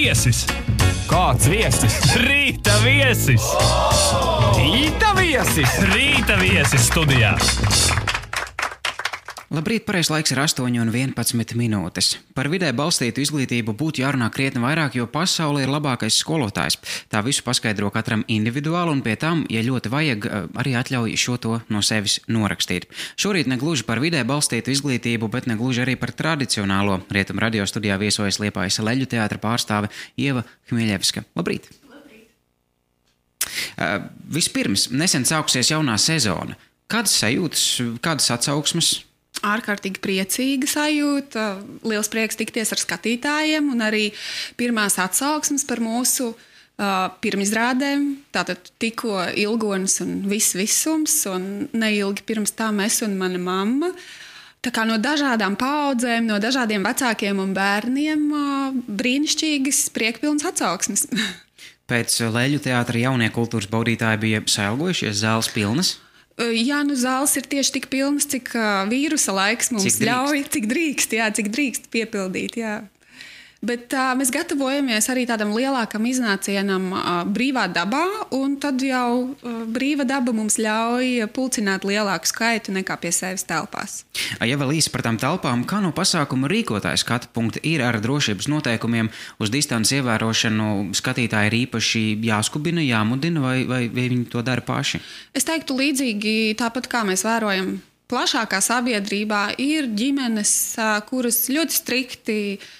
viesis! Kāds viesis? Rīta viesis! Rīta viesis! Rīta viesis studijā! Labrīt, pareizais laiks ir 8,11 minūtes. Par vidē balstītu izglītību būtu jārunā krietni vairāk, jo pasaule ir labākais skolotājs. Tā visu paskaidro katram individuāli, un pie tam, ja ļoti vajag, arī atļauj šo to no sevis norakstīt. Šorīt ne gluži par vidē balstītu izglītību, bet ne gluži arī par tradicionālo rietumu radio studijā viesojas Liepājas leļu teātra pārstāve Ieva Hmieļevska. Labrīt! Labrīt. Uh, vispirms, nesen sākusies jaunā sezona. Kādas sajūtas, kādas atsauksmes ārkārtīgi priecīga sajūta, liels prieks tikties ar skatītājiem un arī pirmās atsauksmes par mūsu uh, pirmizrādēm. Tātad tikko ilgonis un viss visums, un neilgi pirms tam es un mana mamma. Tā kā no dažādām paudzēm, no dažādiem vecākiem un bērniem brīnišķīgas, priekpilnas atsauksmes. Pēc Leļu teātra jaunie kultūras baudītāji bija sailgojušies, zāles pilnas. Jā, nu zāles ir tieši tik pilnas, cik uh, vīrusa laiks mums cik ļauj, cik drīkst, jā, cik drīkst piepildīt. Jā. Bet uh, mēs gatavojamies arī tādam lielākam iznācienam uh, brīvā dabā, un tad jau uh, brīva daba mums ļauj pulcināt lielāku skaitu nekā pie sevis telpās. Ja vēl īsi par tām telpām, kā no pasākuma rīkotāja skatu punkta ir ar drošības noteikumiem uz distanci ievērošanu, skatītāji ir īpaši jāskubina, jāmudina, vai, vai, vai viņi to dara paši? Es teiktu līdzīgi tāpat kā mēs vērojam plašākā sabiedrībā, ir ģimenes, kuras ļoti strikti uh,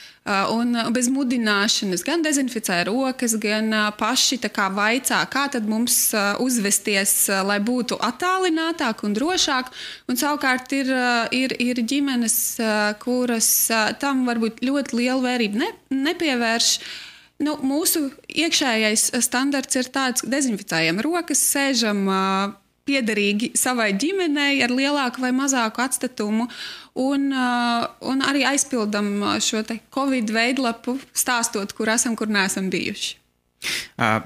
Un bez mudināšanas gan dezinficē rokas, gan paši vaicā, kā tad mums uzvesties, lai būtu attālinātāk un drošāk. Un savukārt ir, ir, ir ģimenes, kuras tam varbūt ļoti lielu vērību ne, nepievērš. Nu, mūsu iekšējais standarts ir tāds, ka dezinficējam rokas, sēžam piederīgi savai ģimenei ar lielāku vai mazāku atstatumu. Un, uh, un arī aizpildām šo Covid veidlapu, stāstot, kur esam, kur neesam bijuši. Uh.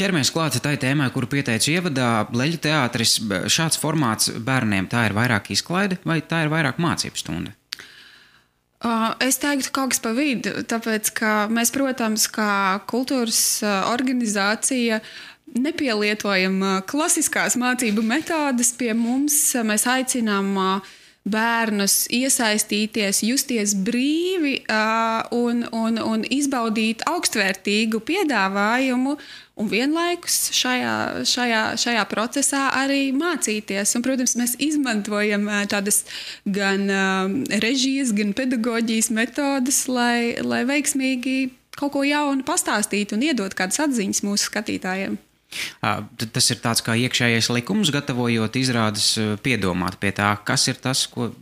Ķeramies klāt tai tēmai, kuru pieteicu ievadā. Leļu teātris šāds formāts bērniem tā ir vairāk izklaide vai tā ir vairāk mācību stunda? Uh, es teiktu, ka kaut kas pa vidu. Tāpēc, ka mēs, protams, kā kultūras organizācija, nepielietojam klasiskās mācību metodes pie mums. Mēs aicinām bērnus iesaistīties, justies brīvi un, un, un izbaudīt augstvērtīgu piedāvājumu. Un vienlaikus šajā, šajā, šajā procesā arī mācīties. Un, protams, mēs izmantojam tādas gan režijas, gan pedagoģijas metodes, lai, lai veiksmīgi kaut ko jaunu pastāstītu un iedot kādas atziņas mūsu skatītājiem. Tas ir tāds kā iekšējais likums, gatavojot izrādes, piedomāt pie tā, kas ir tas, ko,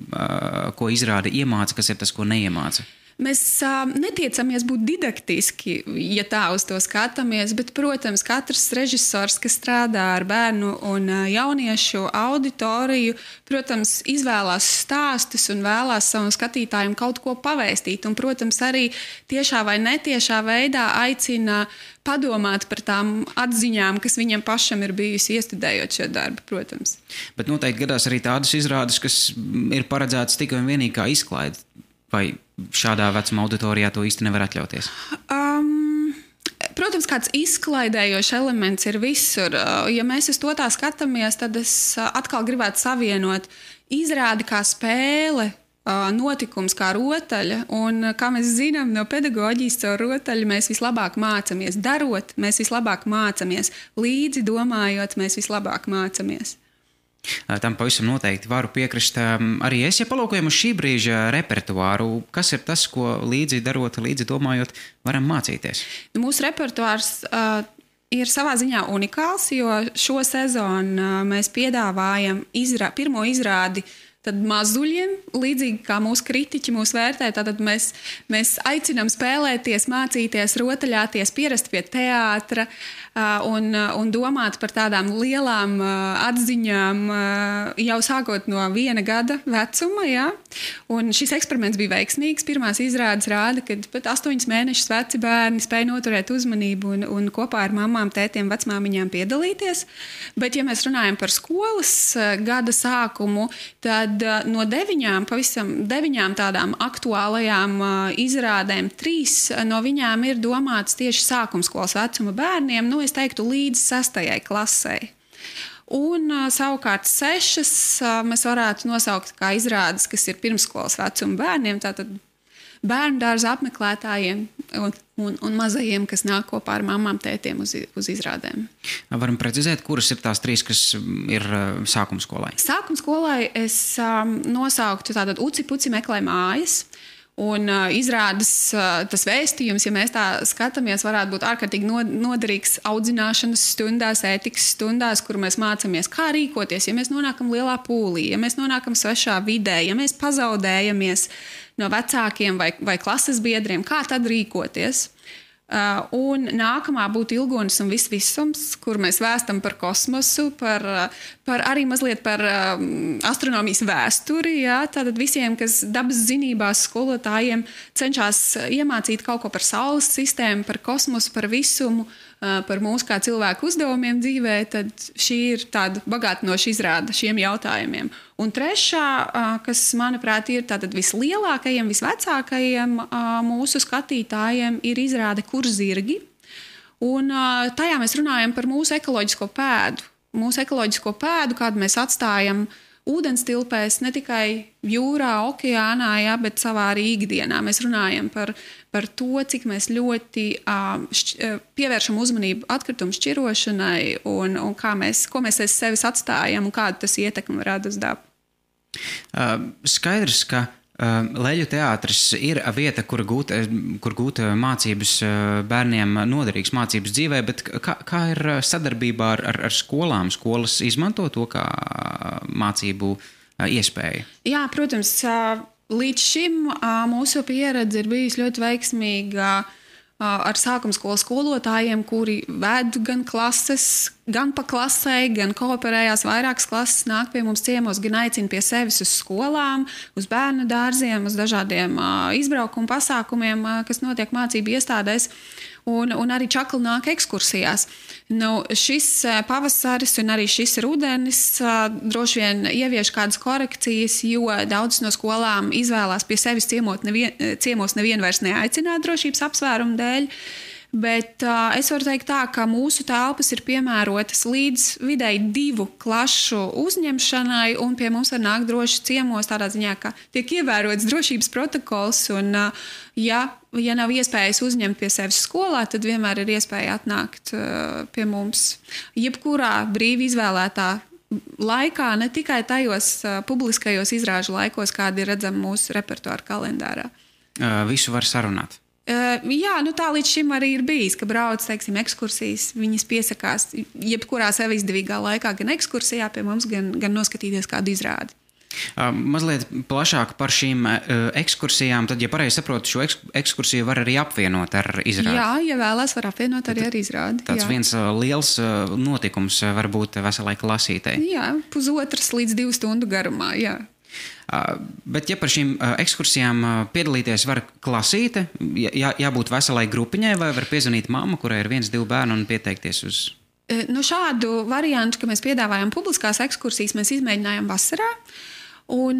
ko izrāde iemāca, kas ir tas, ko neiemāca. Mēs uh, netiecamies būt didaktiski, ja tā uz to skatāmies, bet, protams, katrs režisors, kas strādā ar bērnu un uh, jauniešu auditoriju, protams, izvēlās stāstus un vēlās savam skatītājam kaut ko pavēstīt. Un, protams, arī tiešā vai netiešā veidā aicina padomāt par tām atziņām, kas viņam pašam ir bijusi iestudējot šo darbu, protams. Bet noteikti gadās arī tādas izrādes, kas ir paredzētas tikai un vienīgi kā izklaide. Vai šādā vecuma auditorijā to īsti nevar atļauties? Um, protams, kāds izklaidējošs elements ir visur. Uh, ja mēs uz to tā skatāmies, tad es uh, atkal gribētu savienot izrādi kā spēle. Uh, notikums kā rotaļa, un kā mēs zinām no pedagoģijas, caur rotaļu mēs vislabāk mācāmies. Darot, mēs vislabāk mācāmies. Līdzi domājot, mēs vislabāk mācāmies. Tam pavisam noteikti varu piekrist. Arī es, ja palūkojam uz šī brīža repertuāru, kas ir tas, ko līdzi darot, līdzi domājot, varam mācīties? Nu, mūsu repertuārs uh, ir savā ziņā unikāls, jo šo sezonu uh, mēs piedāvājam izrā, pirmo izrādi uh, tad mazuļiem, līdzīgi kā mūsu kritiķi mūs vērtē, tad mēs, mēs aicinām spēlēties, mācīties, rotaļāties, pierast pie teātra un, un domāt par tādām lielām atziņām jau sākot no viena gada vecuma. Ja? Un šis eksperiments bija veiksmīgs. Pirmās izrādes rāda, ka pat astoņus mēnešus veci bērni spēja noturēt uzmanību un, un kopā ar mamām, tētiem, vecmāmiņām piedalīties. Bet, ja mēs runājam par skolas gada sākumu, tad tad no deviņām, pavisam deviņām tādām aktuālajām izrādēm, trīs no viņām ir domātas tieši sākumskolas vecuma bērniem, nu, es teiktu, līdz sastajai klasei. Un savukārt sešas mēs varētu nosaukt kā izrādes, kas ir pirmsskolas vecuma bērniem. Tātad bērnu dārza apmeklētājiem un, un, un mazajiem, kas nāk kopā ar mamām, tētiem uz, uz izrādēm. Varam precizēt, kuras ir tās trīs, kas ir sākuma skolai? Sākuma skolai es um, nosauktu tādu uci puci meklē mājas. Un uh, izrādas uh, tas vēstījums, ja mēs tā skatāmies, varētu būt ārkārtīgi noderīgs audzināšanas stundās, ētikas stundās, kur mēs mācāmies, kā rīkoties, ja mēs nonākam lielā pūlī, ja mēs nonākam svešā vidē, ja mēs pazaudējamies no vecākiem vai, vai klases biedriem, kā tad rīkoties. Uh, un nākamā būtu ilgonis un viss visums, kur mēs vēstam par kosmosu, par, uh, par arī mazliet par um, astronomijas vēsturi. Jā, tātad visiem, kas dabas zinībās skolotājiem cenšas iemācīt kaut ko par Saules sistēmu, par kosmosu, par visumu, uh, par mūsu kā cilvēku uzdevumiem dzīvē, tad šī ir tāda bagātinoša izrāda šiem jautājumiem. Un trešā, kas, manuprāt, ir vislielākajiem, visvecākajiem mūsu skatītājiem, ir izrāde kur zirgi. Un tajā mēs runājam par mūsu ekoloģisko pēdu. Mūsu ekoloģisko pēdu, kādu mēs atstājam ūdens tilpēs, ne tikai jūrā, okeānā, ja, bet savā arī ikdienā. Mēs runājam par, par to, cik mēs ļoti uh, šķ, pievēršam uzmanību atkritumu šķirošanai un, un mēs, ko mēs aiz sevis atstājam un kādu tas ietekmi rada uz dabu. Uh, skaidrs, ka uh, Leļu teātris ir vieta, kur gūt, kur gūt mācības uh, bērniem, noderīgas mācības dzīvē, bet kā, kā ir sadarbībā ar, ar, ar skolām? Skolas izmanto to kā mācību iespēju? Jā, protams. Līdz šim mūsu pieredze ir bijusi ļoti veiksmīga ar sākuma skolas skolotājiem, kuri ved gan klases, gan pa klasē, gan kooperējās vairākas klases, nāk pie mums ciemos, gan aicina pie sevis uz skolām, uz bērnu dārziem, uz dažādiem izbraukuma pasākumiem, kas notiek mācību iestādēs un, un arī čakli nāk ekskursijās. Nu, šis pavasaris un arī šis rudenis droši vien ievieš kādas korekcijas, jo daudzas no skolām izvēlās pie sevis ciemot nevien, ciemos nevienu vairs neaicināt drošības apsvērumu dēļ. Bet uh, es varu teikt, tā, ka mūsu telpas ir piemērotas līdz vidēji divu klašu uzņemšanai, un pie mums var nākt droši ciemos, tādā ziņā, ka tiek ievērots drošības protokols. Un, uh, ja, ja nav iespējas uzņemt pie sevis skolā, tad vienmēr ir iespēja atnākt uh, pie mums jebkurā brīvi izvēlētā laikā, ne tikai tajos uh, publiskajos izrāžu laikos, kādi ir redzami mūsu repertuāra kalendārā. Uh, visu var sarunāt. Jā, nu tā līdz šim arī ir bijis, ka brauc, teiksim, ekskursijas. Viņas piesakās jebkurā sev izdevīgā laikā, gan ekskursijā pie mums, gan, gan noskatīties kādu izrādi. Mazliet plašāk par šīm ekskursijām. Tad, ja pareizi saprotu, šo ekskursiju var arī apvienot ar izrādi. Jā, ja vēlās, var apvienot arī ar izrādi. Tāds jā. viens liels notikums var būt veselai klasītei. Jā, pusotras līdz divu stundu garumā. Jā. Bet, ja par šīm ekskursijām piedalīties var klasīte, jā, jābūt veselai grupiņai, vai var piezvanīt mamma, kurai ir viens, divi bērni un pieteikties uz. Nu, šādu variantu, ka mēs piedāvājam publiskās ekskursijas, mēs izmēģinājām vasarā. Un,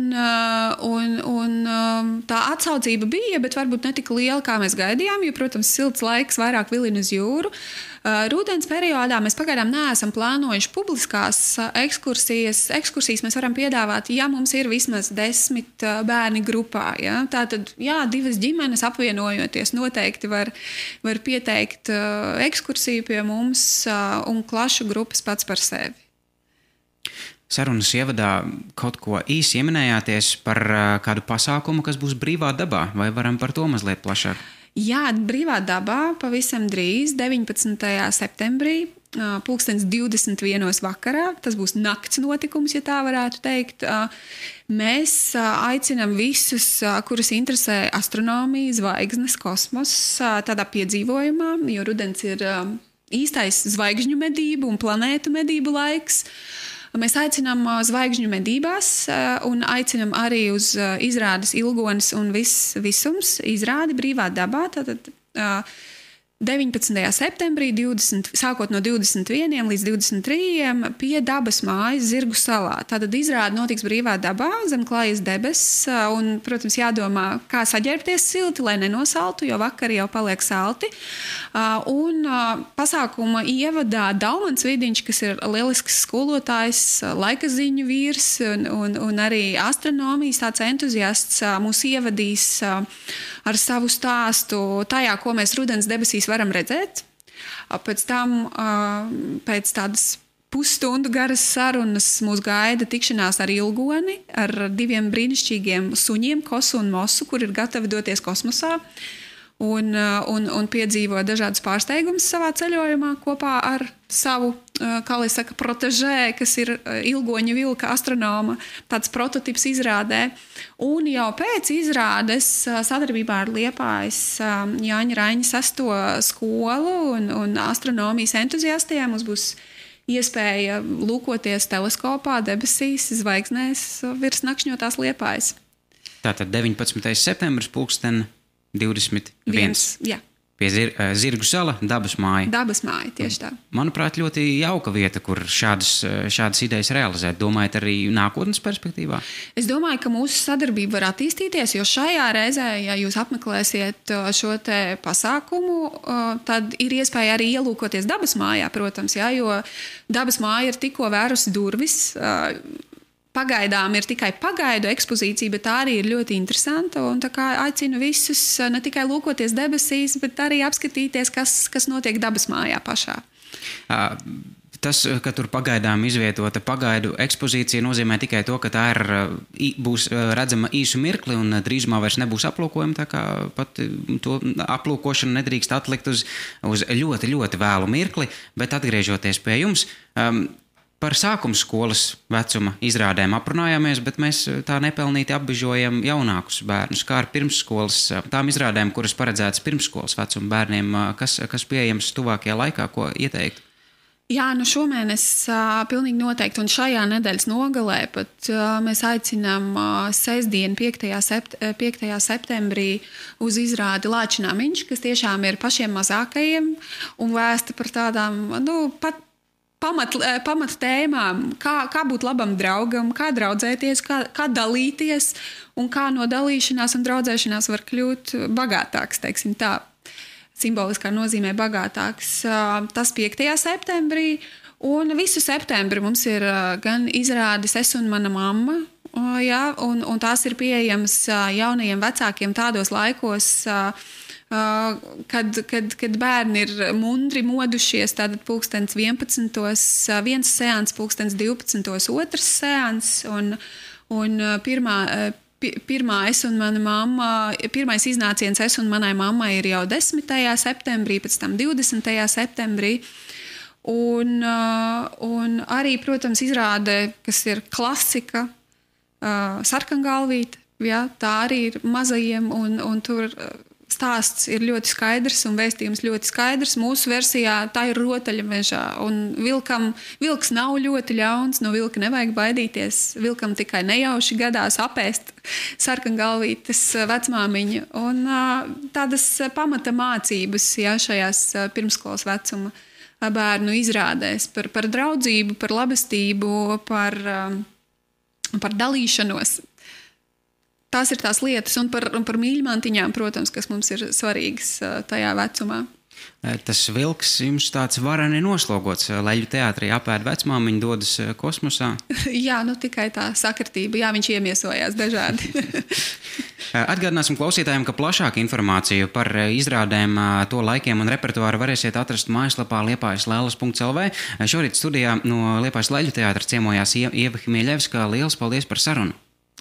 un, un tā atsaucība bija, bet varbūt ne tik liela, kā mēs gaidījām, jo, protams, silts laiks vairāk vilina uz jūru. Rudens periodā mēs pagaidām neesam plānojuši publiskās ekskursijas. Ekskursijas mēs varam piedāvāt, ja mums ir vismaz desmit bērni grupā. Ja? Tātad, jā, divas ģimenes apvienojoties, noteikti var, var pieteikt ekskursiju pie mums un klašu grupas pats par sevi. Sarunas ievadā kaut ko īsi ieminējāties par kādu pasākumu, kas būs brīvā dabā, vai varam par to mazliet plašāk? Jā, brīvā dabā pavisam drīz, 19. septembrī, pulkstenis 21. vakarā. Tas būs nakts notikums, ja tā varētu teikt. Mēs aicinām visus, kurus interesē astronomija, zvaigznes, kosmos, tādā piedzīvojumā, jo rudens ir īstais zvaigžņu medību un planētu medību laiks. Mēs aicinām zvaigžņu medībās un aicinām arī uz izrādes ilgonis un vis, visums, izrādi brīvā dabā. Tātad, 19. septembrī, 20, sākot no 21. līdz 23. pie dabas mājas Zirgu salā. Tātad izrāde notiks brīvā dabā, zem klājas debesis. Un, protams, jādomā, kā saģērbties silti, lai nenosaltu, jo vakar jau paliek salti. Un pasākuma ievadā Daumans Vidiņš, kas ir lielisks skolotājs, laika ziņu vīrs un, un, un arī astronomijas tāds entuziasts, mūs ievadīs ar savu stāstu tajā, ko mēs rudens debesīs varam redzēt. Pēc tam, pēc tādas pusstundu garas sarunas, mūs gaida tikšanās ar ilgoni, ar diviem brīnišķīgiem suņiem, Kosu un Mosu, kur ir gatavi doties kosmosā. Un, un, un piedzīvo dažādas pārsteigumus savā ceļojumā kopā ar savu, kā lai saka, protežē, kas ir ilgoņa vilka astronoma, tāds prototyps izrādē. Un jau pēc izrādes sadarbībā ar Liepājas Jāņa Raņa sesto skolu un, un astronomijas entuziastiem mums būs iespēja lūkoties teleskopā, debesīs, zvaigznēs virs nakšņotās Liepājas. Tātad 19. septembris, pulksten 21. Viens, jā. Pie zir, Zirgu sala, dabas māja. Dabas māja, tieši tā. Manuprāt, ļoti jauka vieta, kur šādas, šādas idejas realizēt. Domājat, arī nākotnes perspektīvā? Es domāju, ka mūsu sadarbība var attīstīties, jo šajā reizē, ja jūs apmeklēsiet šo pasākumu, tad ir iespēja arī ielūkoties dabas mājā, protams, jā, jo dabas māja ir tikko vērusi durvis pagaidām ir tikai pagaidu ekspozīcija, bet tā arī ir ļoti interesanta. Aicinu visus ne tikai lūkoties debesīs, bet arī apskatīties, kas, kas notiek dabas mājā pašā. Tas, ka tur pagaidām izvietota pagaidu ekspozīcija, nozīmē tikai to, ka tā ir, būs redzama īsu mirkli un drīzumā vairs nebūs aplūkojama. Tā kā pat to aplūkošanu nedrīkst atlikt uz, uz ļoti, ļoti vēlu mirkli, bet atgriežoties pie jums. Um, Par sākuma skolas vecuma izrādēm aprunājāmies, bet mēs eh, tā nepelnīti apbežojam jaunākus bērnus, kā ar pirmsskolas, eh, tām izrādēm, kuras paredzētas pirmsskolas vecuma bērniem, eh, kas, kas pieejams tuvākajā laikā, ko ieteikt. Jā, nu šomēnes uh, pilnīgi noteikti, un šajā nedēļas nogalē pat uh, mēs aicinām uh, sestdienu, 5. Sept, 5. septembrī, uz izrādi Lāčināmiņš, kas tiešām ir pašiem mazākajiem un vēsta par tādām, nu, pat pamat, eh, pamat tēmām, kā, kā būt labam draugam, kā draudzēties, kā, kā dalīties un kā no dalīšanās un draudzēšanās var kļūt bagātāks. Tā simboliskā nozīmē bagātāks. Tas 5. septembrī. Un visu septembri mums ir gan izrādes Es un mana mamma, jā, un, un tās ir pieejamas jaunajiem vecākiem tādos laikos, kad, kad, kad bērni ir mundri modušies, tad pulkstenis 11. viens sēns, pulkstenis 12. otrs sēns. Un, un pirmā, pirmā es un mana mamma, pirmais iznāciens es un manai mammai ir jau 10. septembrī, pēc tam 20. septembrī. Un, un arī, protams, izrāde, kas ir klasika, sarkangalvīte. Ja, tā arī ir mazajiem, un, un tur stāsts ir ļoti skaidrs un vēstījums ļoti skaidrs. Mūsu versijā tā ir rotaļmežā. Vilkam, vilks nav ļoti ļauns, no vilka nevajag baidīties. Vilkam tikai nejauši gadās apēst sarkangalvītes vecmāmiņu. Un tādas pamata mācības jā, šajās pirmskolas vecuma bērnu izrādēs par, par draudzību, par labestību, par, par dalīšanos tās ir tās lietas, un par, un par mīļmantiņām, protams, kas mums ir svarīgas tajā vecumā. Tas vilks jums tāds vareni noslogots. Leļu teātrī apēd vecmāmiņu, dodas kosmosā. Jā, nu tikai tā sakritība. Jā, viņš iemiesojās dažādi. Atgādināsim klausītājiem, ka plašāku informāciju par izrādēm, to laikiem un repertuāru varēsiet atrast mājaslapā liepājas lēlas.lv. Šorīt studijā no Liepājas Leļu teātra ciemojās Ieva Himieļevska. Liels paldies par sarunu!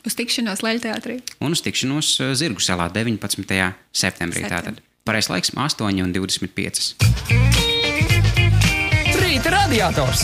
Uz tikšanos Leļteātrī. Un uz tikšanos eh, Zirgu salā 19. septembrī. Tātad pareizais laiks 8,25. Rīta radiators!